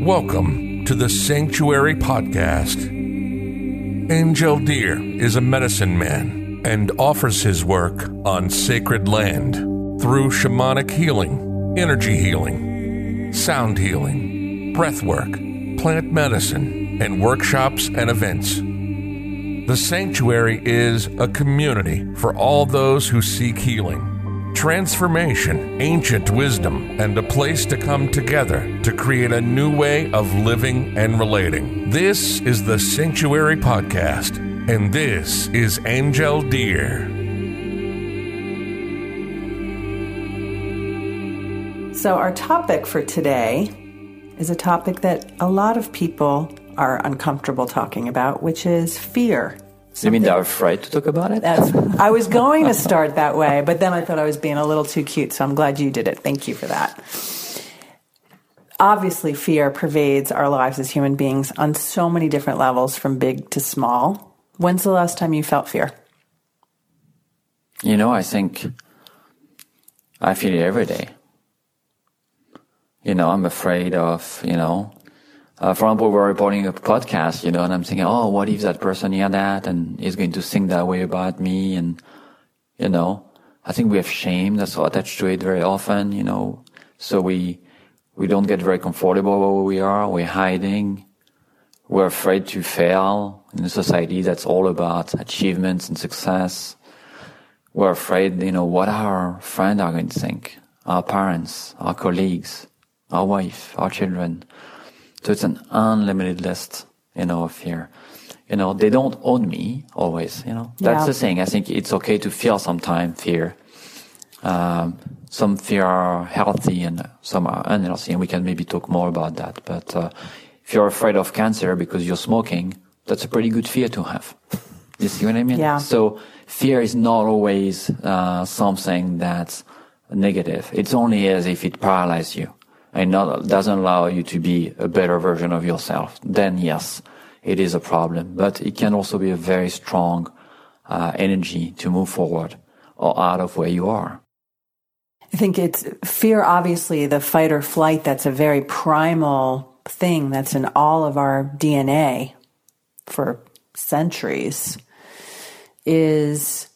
Welcome to the Sanctuary Podcast. Angel Deer is a medicine man and offers his work on sacred land through shamanic healing, energy healing, sound healing, breath work, plant medicine, and workshops and events. The Sanctuary is a community for all those who seek healing transformation, ancient wisdom, and a place to come together to create a new way of living and relating. This is the Sanctuary Podcast, and this is Angel Deer. So, our topic for today is a topic that a lot of people are uncomfortable talking about, which is fear. You mean they're afraid to talk about it? That's, I was going to start that way, but then I thought I was being a little too cute, so I'm glad you did it. Thank you for that. Obviously, fear pervades our lives as human beings on so many different levels, from big to small. When's the last time you felt fear? You know, I think I feel it every day. You know, I'm afraid of, you know, uh, for example, we're reporting a podcast, you know, and I'm thinking, oh, what if that person hear that and is going to think that way about me? And, you know, I think we have shame that's attached to it very often, you know, so we, we don't get very comfortable where we are. We're hiding. We're afraid to fail in a society that's all about achievements and success. We're afraid, you know, what our friends are going to think, our parents, our colleagues, our wife, our children. So it's an unlimited list, you know, of fear. You know, they don't own me always, you know. That's Yeah. the thing. I think it's okay to feel sometime fear. Um, some fear are healthy and some are unhealthy, and we can maybe talk more about that. But uh, if you're afraid of cancer because you're smoking, that's a pretty good fear to have. You see what I mean? Yeah. So fear is not always uh, something that's negative. It's only as if it paralyzes you and not doesn't allow you to be a better version of yourself. Then yes, it is a problem. But it can also be a very strong uh, energy to move forward or out of where you are. I think it's fear, obviously, the fight or flight, that's a very primal thing that's in all of our DNA for centuries, is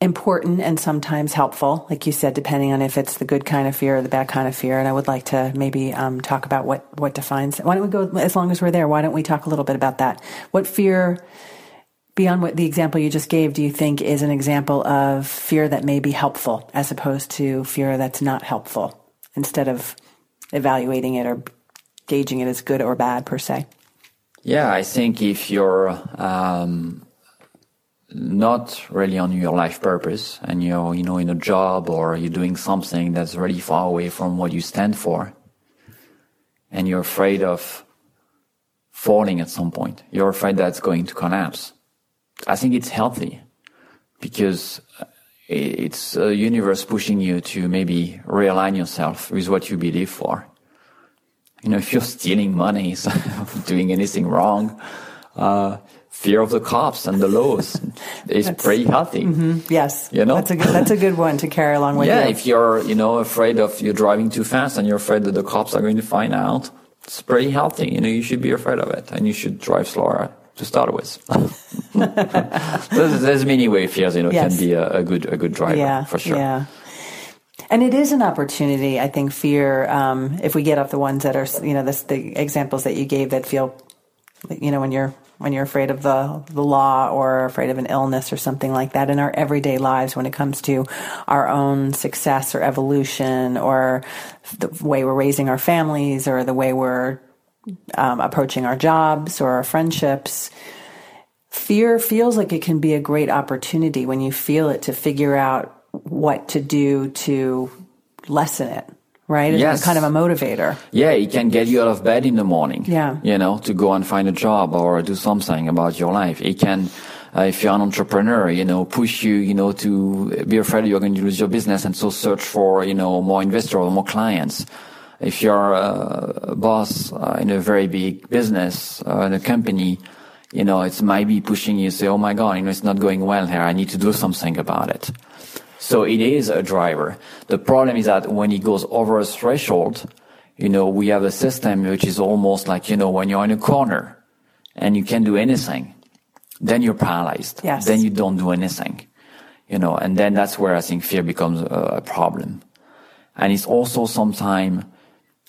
important and sometimes helpful, like you said, depending on if it's the good kind of fear or the bad kind of fear. And I would like to maybe um, talk about what, what defines. Why don't we go, as long as we're there, why don't we talk a little bit about that? What fear beyond what the example you just gave, do you think is an example of fear that may be helpful as opposed to fear that's not helpful instead of evaluating it or gauging it as good or bad per se? Yeah, I think if you're um, not really on your life purpose and you're, you know, in a job or you're doing something that's really far away from what you stand for, and you're afraid of falling at some point, you're afraid that's going to collapse. I think it's healthy because it's a universe pushing you to maybe realign yourself with what you believe for you know, if you're stealing money, doing anything wrong, uh, fear of the cops and the laws is pretty healthy. Yes, You know? that's a good, that's a good one to carry along with you. Yeah, you. if you're, you know, afraid of you're driving too fast and you're afraid that the cops are going to find out, it's pretty healthy. You know, you should be afraid of it and you should drive slower to start with. there's, there's many way fears, you know, Yes. can be a, a good, a good driver yeah, for sure. Yeah. And it is an opportunity, I think, fear, um, if we get off the ones that are, you know, this, the examples that you gave that feel, you know, when you're, when you're afraid of the, the law or afraid of an illness or something like that in our everyday lives when it comes to our own success or evolution or the way we're raising our families or the way we're um, approaching our jobs or our friendships. Fear feels like it can be a great opportunity when you feel it to figure out what to do to lessen it, right? It's Yes. kind of a motivator. Yeah, it can get you out of bed in the morning. Yeah. You know, to go and find a job or do something about your life. It can, uh, if you're an entrepreneur, you know, push you, you know, to be afraid you're going to lose your business and so search for, you know, more investors or more clients. If you're a boss uh, in a very big business, uh, in a company, you know, it might be pushing you to say, oh my God, you know, it's not going well here. I need to do something about it. So it is a driver. The problem is that when it goes over a threshold, you know, we have a system which is almost like, you know, when you're in a corner and you can't do anything, then you're paralyzed. Yes. Then you don't do anything, you know, and then that's where I think fear becomes a, a problem. And it's also sometimes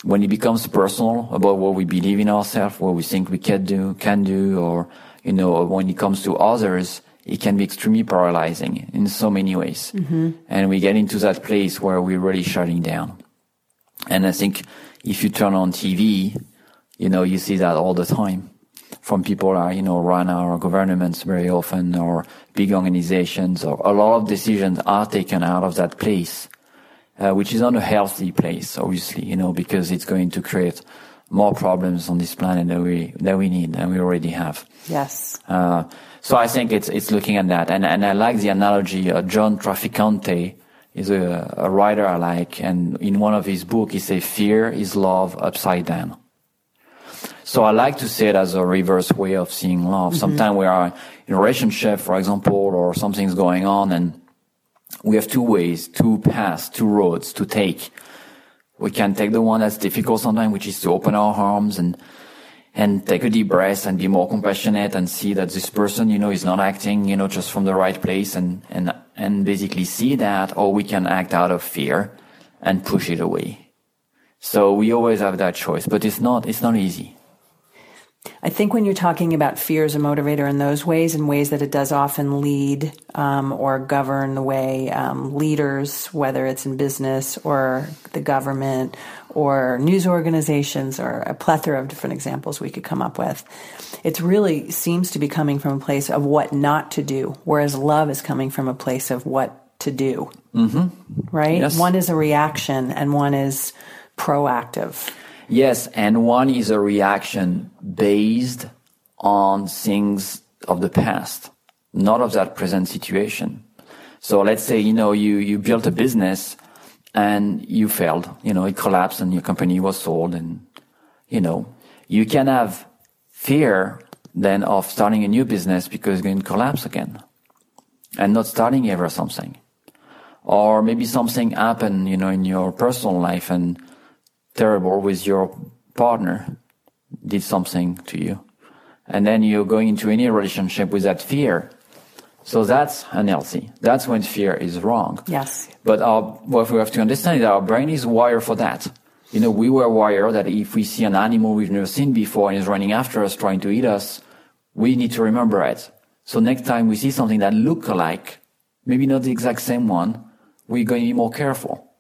when it becomes personal about what we believe in ourselves, what we think we can do, can do, or, you know, when it comes to others, it can be extremely paralyzing in so many ways. Mm-hmm. And we get into that place where we're really shutting down. And I think if you turn on TV, you know, you see that all the time from people are, you know, run our governments very often or big organizations or a lot of decisions are taken out of that place, uh, which is not a healthy place, obviously, you know, because it's going to create more problems on this planet that we, that we need and we already have. Yes. Uh, so I think it's, it's looking at that. And, and I like the analogy, uh, John Trafficante, is a, a writer I like, and in one of his books, he says, fear is love upside down. So I like to see it as a reverse way of seeing love. Mm-hmm. Sometimes we are in a relationship, for example, or something's going on, and we have two ways, two paths, two roads to take. We can take the one that's difficult sometimes, which is to open our arms and and take a deep breath and be more compassionate and see that this person, you know, is not acting, you know, just from the right place and, and, and basically see that, or we can act out of fear and push it away. So we always have that choice, but it's not, it's not easy. I think when you're talking about fear as a motivator in those ways, in ways that it does often lead um, or govern the way um, leaders, whether it's in business or the government or news organizations or a plethora of different examples we could come up with, it really seems to be coming from a place of what not to do, whereas love is coming from a place of what to do. Mm-hmm. Right? Yes. One is a reaction and one is proactive. Yes, and one is a reaction based on things of the past, not of that present situation. So let's say, you know, you, you built a business and you failed, you know, it collapsed and your company was sold and, you know, you can have fear then of starting a new business because it's going to collapse again and not starting ever something. Or maybe something happened, you know, in your personal life and terrible with your partner did something to you. And then you're going into any relationship with that fear. So that's unhealthy. That's when fear is wrong. Yes. But our, what we have to understand is that our brain is wired for that. You know, we were wired that if we see an animal we've never seen before and is running after us, trying to eat us, we need to remember it. So next time we see something that look alike, maybe not the exact same one, we're going to be more careful.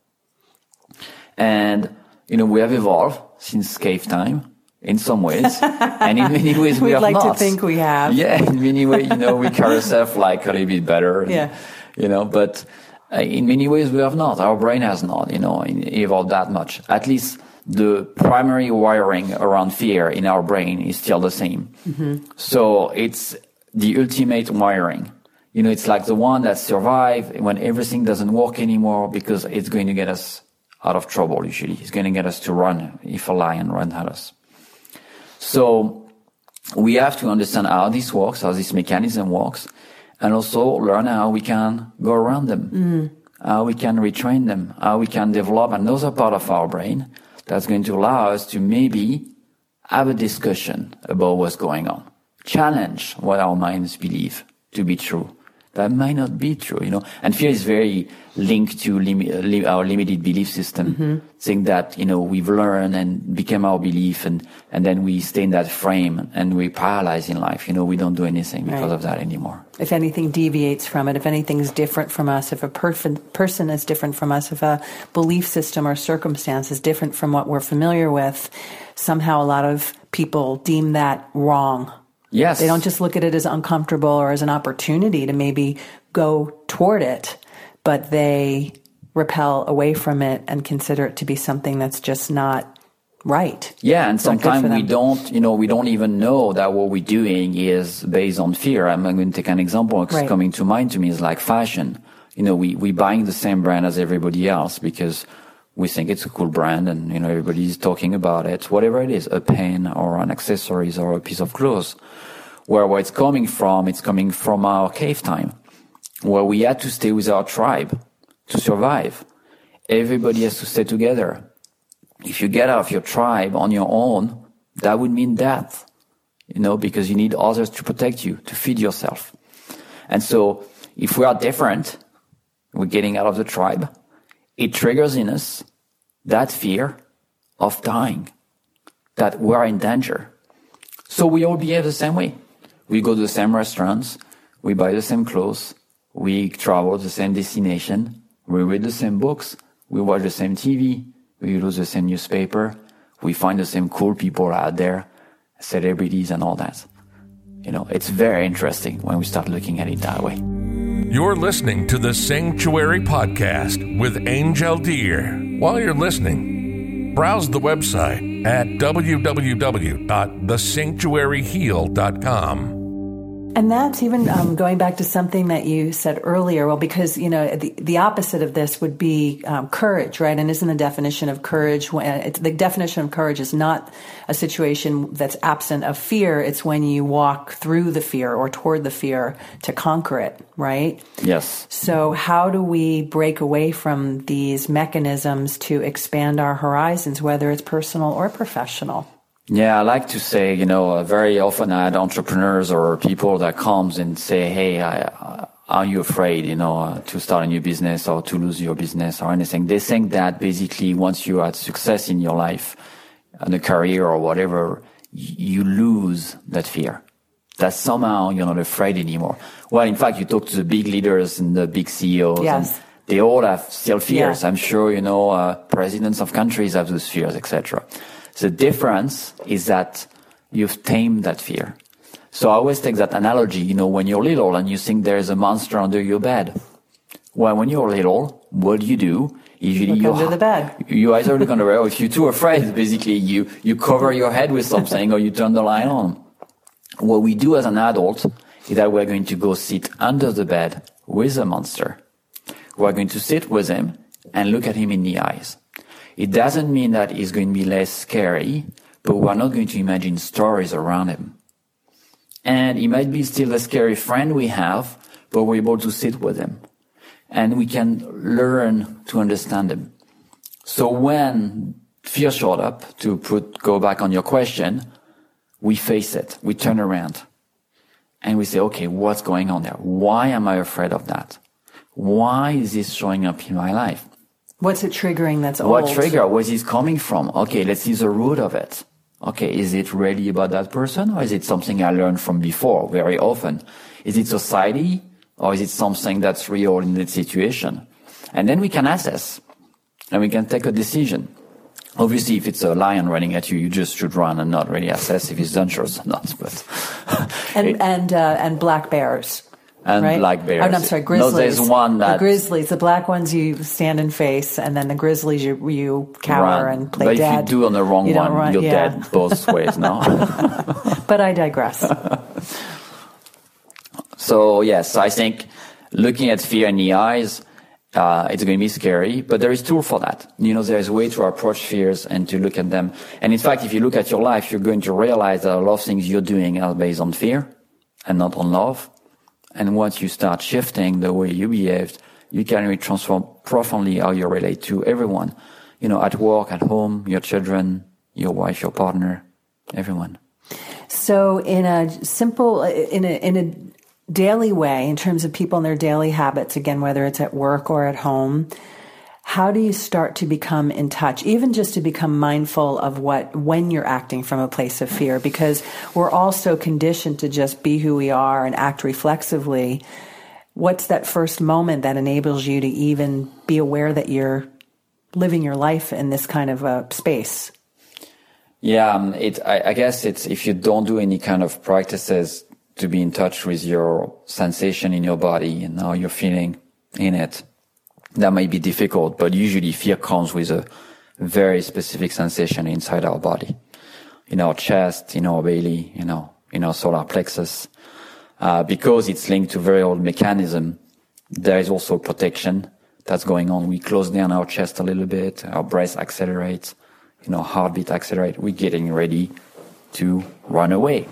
And you know, we have evolved since cave time in some ways, and in many ways we We'd have like not. to think we have. Yeah, in many ways, you know, we carry ourselves like a little bit better. and, Yeah. You know, but uh, in many ways we have not. Our brain has not, you know, evolved that much. At least the primary wiring around fear in our brain is still the same. So it's the ultimate wiring. You know, it's like the one that survive when everything doesn't work anymore because it's going to get us out of trouble usually. It's going to get us to run if a lion runs at us. So we have to understand how this works, how this mechanism works, and also learn how we can go around them, mm. how we can retrain them, how we can develop another part of our brain that's going to allow us to maybe have a discussion about what's going on, challenge what our minds believe to be true. That might not be true, you know. And fear is very linked to limi- uh, li- our limited belief system. Think that, you know, we've learned and become our belief and, and then we stay in that frame and we paralyze in life. You know, we don't do anything because Right. of that anymore. if anything deviates from it, if anything's different from us, if a person person is different from us, if a belief system or circumstance is different from what we're familiar with, somehow a lot of people deem that wrong. Yes. They don't just look at it as uncomfortable or as an opportunity to maybe go toward it, but they repel away from it and consider it to be something that's just not right. Yeah, and It's not good sometimes we don't, you know, we don't even know that what we're doing is based on fear. I'm going to take an example that's Right. coming to mind to me is like fashion. You know, we, we buying the same brand as everybody else because we think it's a cool brand and, you know, everybody's talking about it, whatever it is, a pen or an accessories or a piece of clothes. Where, where it's coming from, it's coming from our cave time, where we had to stay with our tribe to survive. Everybody has to stay together if you get out of your tribe on your own, that would mean death, you know, because you need others to protect you, to feed yourself. And so if we are different, we're getting out of the tribe, it triggers in us that fear of dying, that we are in danger. So we all behave the same way. We go to the same restaurants, we buy the same clothes, we travel to the same destination, we read the same books, we watch the same TV, we use the same newspaper, we find the same cool people out there, celebrities and all that. You know, it's very interesting when we start looking at it that way. You're listening to the Sanctuary Podcast with Angel Deer. While you're listening, browse the website at www.thesanctuaryheal.com. And that's even um, going back to something that you said earlier. Well, because you know the, the opposite of this would be um, courage, right? And isn't the definition of courage? When, the definition of courage is not a situation that's absent of fear. It's when you walk through the fear or toward the fear to conquer it, right? Yes. So how do we break away from these mechanisms to expand our horizons, whether it's personal or professional? Yeah, I like to say, you know, uh, very often I had entrepreneurs or people that comes and say, "Hey, I, uh, are you afraid, you know, uh, to start a new business or to lose your business or anything?" They think that basically once you had success in your life, in a career or whatever, you lose that fear. That somehow you're not afraid anymore. Well, in fact, you talk to the big leaders and the big CEOs. Yes. they all have still fears. Yeah. I'm sure, you know, uh, presidents of countries have those fears, etc. The difference is that you've tamed that fear. So I always take that analogy, you know, when you're little and you think there's a monster under your bed. Well, when you're little, what do you do? Usually Look you under the bed. You either look under the bed, or if you're too afraid, basically you, you cover your head with something or you turn the light on. What we do as an adult is that we're going to go sit under the bed with the monster. We're going to sit with him and look at him in the eyes. It doesn't mean that he's going to be less scary, but we're not going to imagine stories around him. And he might be still a scary friend we have, but we're able to sit with him. And we can learn to understand him. So when fear showed up, to put, go back on your question, we face it, we turn around. And we say, okay, what's going on there? Why am I afraid of that? Why is this showing up in my life? What's it triggering that's what old? What trigger? Where is it coming from? Okay, let's see the root of it. Okay, is it really about that person or is it something I learned from before very often? Is it society or is it something that's real in that situation? And then we can assess and we can take a decision. Obviously, if it's a lion running at you, you just should run and not really assess if it's dangerous or not. But and and uh, and black bears. And right? black bears. Oh, no, I'm sorry, grizzlies. No, there's one that the grizzlies. The black ones you stand and face, and then the grizzlies you you cower run. and play but dead. if you do on the wrong You one, run- you're yeah. dead both ways. No. But I digress. So yes, I think looking at fear in the eyes, uh, it's going to be scary, but there is tool for that. You know, there is a way to approach fears and to look at them. And in fact, if you look at your life, you're going to realize that a lot of things you're doing are based on fear and not on love. And once you start shifting the way you behaved, you can really transform profoundly how you relate to everyone. You know, at work, at home, your children, your wife, your partner, everyone. So, in a simple, in a in a daily way, in terms of people and their daily habits, again, whether it's at work or at home, how do you start to become in touch, even just to become mindful of what when you're acting from a place of fear? Because we're all so conditioned to just be who we are and act reflexively. What's that first moment that enables you to even be aware that you're living your life in this kind of a space? Yeah, um, it. I, I guess it's if you don't do any kind of practices to be in touch with your sensation in your body and how you're feeling in it, that might be difficult. But usually, fear comes with a very specific sensation inside our body, in our chest, in our belly, you know, in our solar plexus, uh, because it's linked to very old mechanism. There is also protection that's going on. We close down our chest a little bit, our breath accelerates you know, heartbeat accelerates. we're getting ready to run away.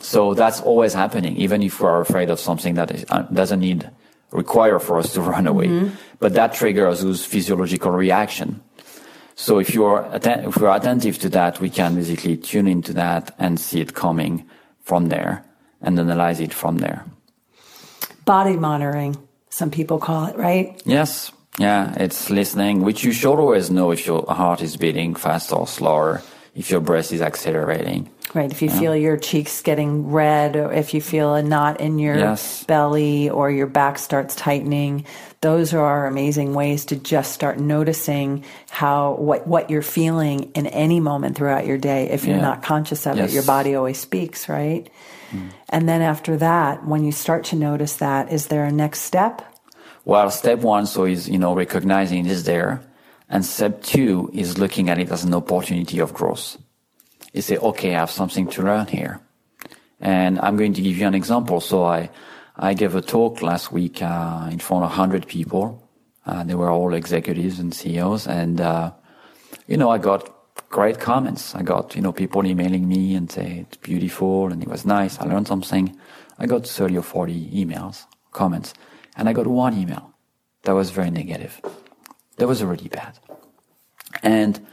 So that's always happening, even if we're afraid of something that is, uh, doesn't need, require for us to run away. Mm-hmm. But that triggers those physiological reaction. So if you're atten- if we're attentive to that, we can basically tune into that and see it coming from there and analyze it from there. Body monitoring, some people call it, right? Yes. Yeah, it's listening, which you should always know if your heart is beating faster or slower, if your breath is accelerating. Right. If you yeah. feel your cheeks getting red, or if you feel a knot in your yes. belly, or your back starts tightening, those are amazing ways to just start noticing how what what you're feeling in any moment throughout your day. If you're yeah. not conscious of yes. it, your body always speaks, right? Mm. And then after that, when you start to notice that, is there a next step? Well, step one, so is you know recognizing it is there, and step two is looking at it as an opportunity of growth you say, okay, I have something to learn here. And I'm going to give you an example. So I, I gave a talk last week uh, in front of 100 people. Uh, they were all executives and CEOs. And, uh, you know, I got great comments. I got, you know, people emailing me and say, it's beautiful and it was nice. I learned something. I got 30 or 40 emails, comments. And I got one email that was very negative. That was really bad. And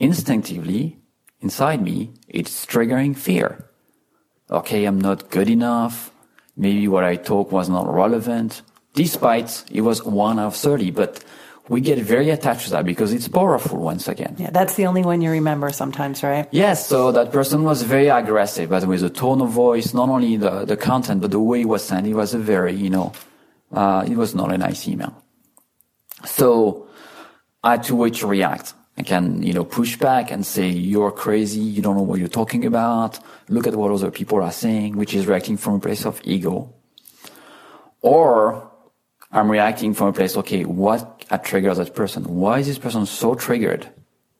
instinctively, inside me, it's triggering fear. Okay, I'm not good enough. Maybe what I talk was not relevant, despite it was one out of 30, but we get very attached to that because it's powerful once again. Yeah, that's the only one you remember sometimes, right? Yes, so that person was very aggressive, but with the tone of voice, not only the, the content, but the way it was sent, it was a very, you know, uh, it was not a nice email. So I had to wait to react. I can, you know, push back and say, you're crazy. You don't know what you're talking about. Look at what other people are saying, which is reacting from a place of ego. Or I'm reacting from a place, okay, what triggers that person? Why is this person so triggered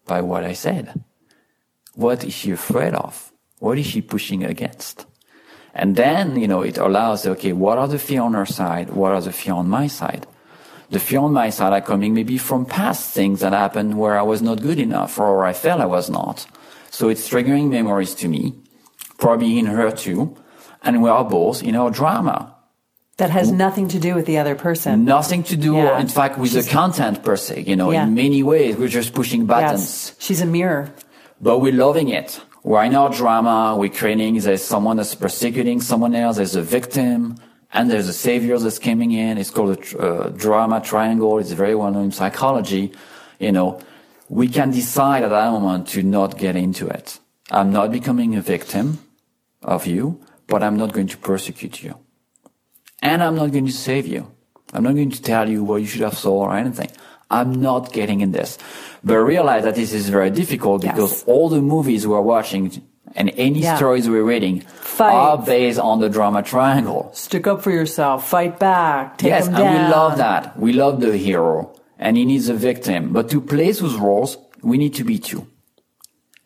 by what I said? What is she afraid of? What is she pushing against? And then, you know, it allows, okay, what are the fear on her side? What are the fear on my side? The fear on my side are coming maybe from past things that happened where I was not good enough or I felt I was not. So it's triggering memories to me, probably in her too. And we are both in our drama. That has nothing to do with the other person. Nothing to do, yeah. in fact, with She's, the content per se. You know, yeah. in many ways, we're just pushing buttons. Yes. She's a mirror. But we're loving it. We're in our drama. We're creating, there's someone that's persecuting someone else. There's a victim and there's a savior that's coming in. It's called a uh, drama triangle. It's very well known in psychology. You know, we can decide at that moment to not get into it. I'm not becoming a victim of you, but I'm not going to persecute you. And I'm not going to save you. I'm not going to tell you what you should have sold or anything. I'm not getting in this. But realize that this is very difficult because yes. all the movies we're watching and any yeah. stories we're reading Fight. are based on the drama triangle. Stick up for yourself. Fight back. Take yes, and down. we love that. We love the hero, and he needs a victim. But to play those roles, we need to be two.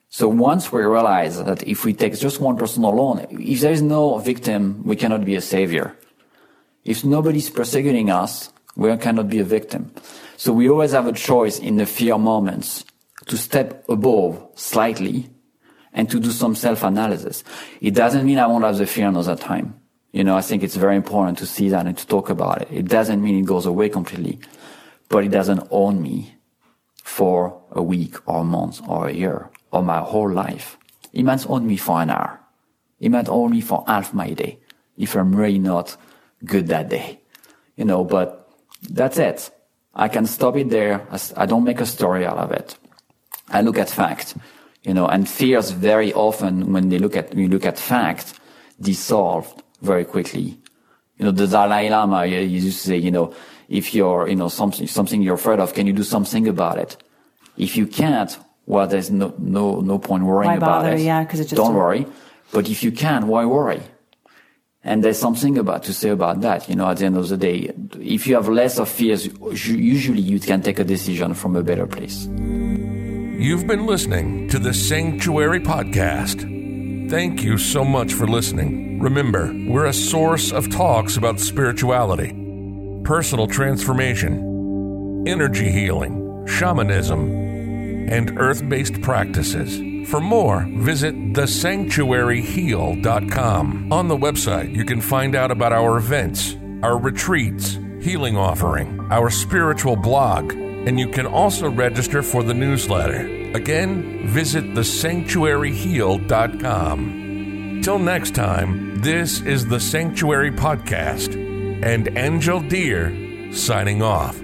So once we realize that if we take just one person alone, if there is no victim, we cannot be a savior. If nobody's persecuting us, we cannot be a victim. So we always have a choice in the fear moments to step above slightly and to do some self-analysis. It doesn't mean I won't have the fear another time. You know, I think it's very important to see that and to talk about it. It doesn't mean it goes away completely, but it doesn't own me for a week or a month or a year or my whole life. It might own me for an hour. It might own me for half my day if I'm really not good that day. You know, but that's it. I can stop it there. I don't make a story out of it. I look at fact you know, and fears very often when they look at, when you look at fact, dissolved very quickly. You know, the Dalai Lama he used to say, you know, if you're, you know, something, something you're afraid of, can you do something about it? If you can't, well, there's no, no, no point worrying why about bother? it. Yeah, because it just don't worry. But if you can, why worry? And there's something about to say about that. You know, at the end of the day, if you have less of fears, usually you can take a decision from a better place. You've been listening to the Sanctuary Podcast. Thank you so much for listening. Remember, we're a source of talks about spirituality, personal transformation, energy healing, shamanism, and earth based practices. For more, visit thesanctuaryheal.com. On the website, you can find out about our events, our retreats, healing offering, our spiritual blog and you can also register for the newsletter. Again, visit thesanctuaryheal.com. Till next time, this is the Sanctuary Podcast and Angel Deer signing off.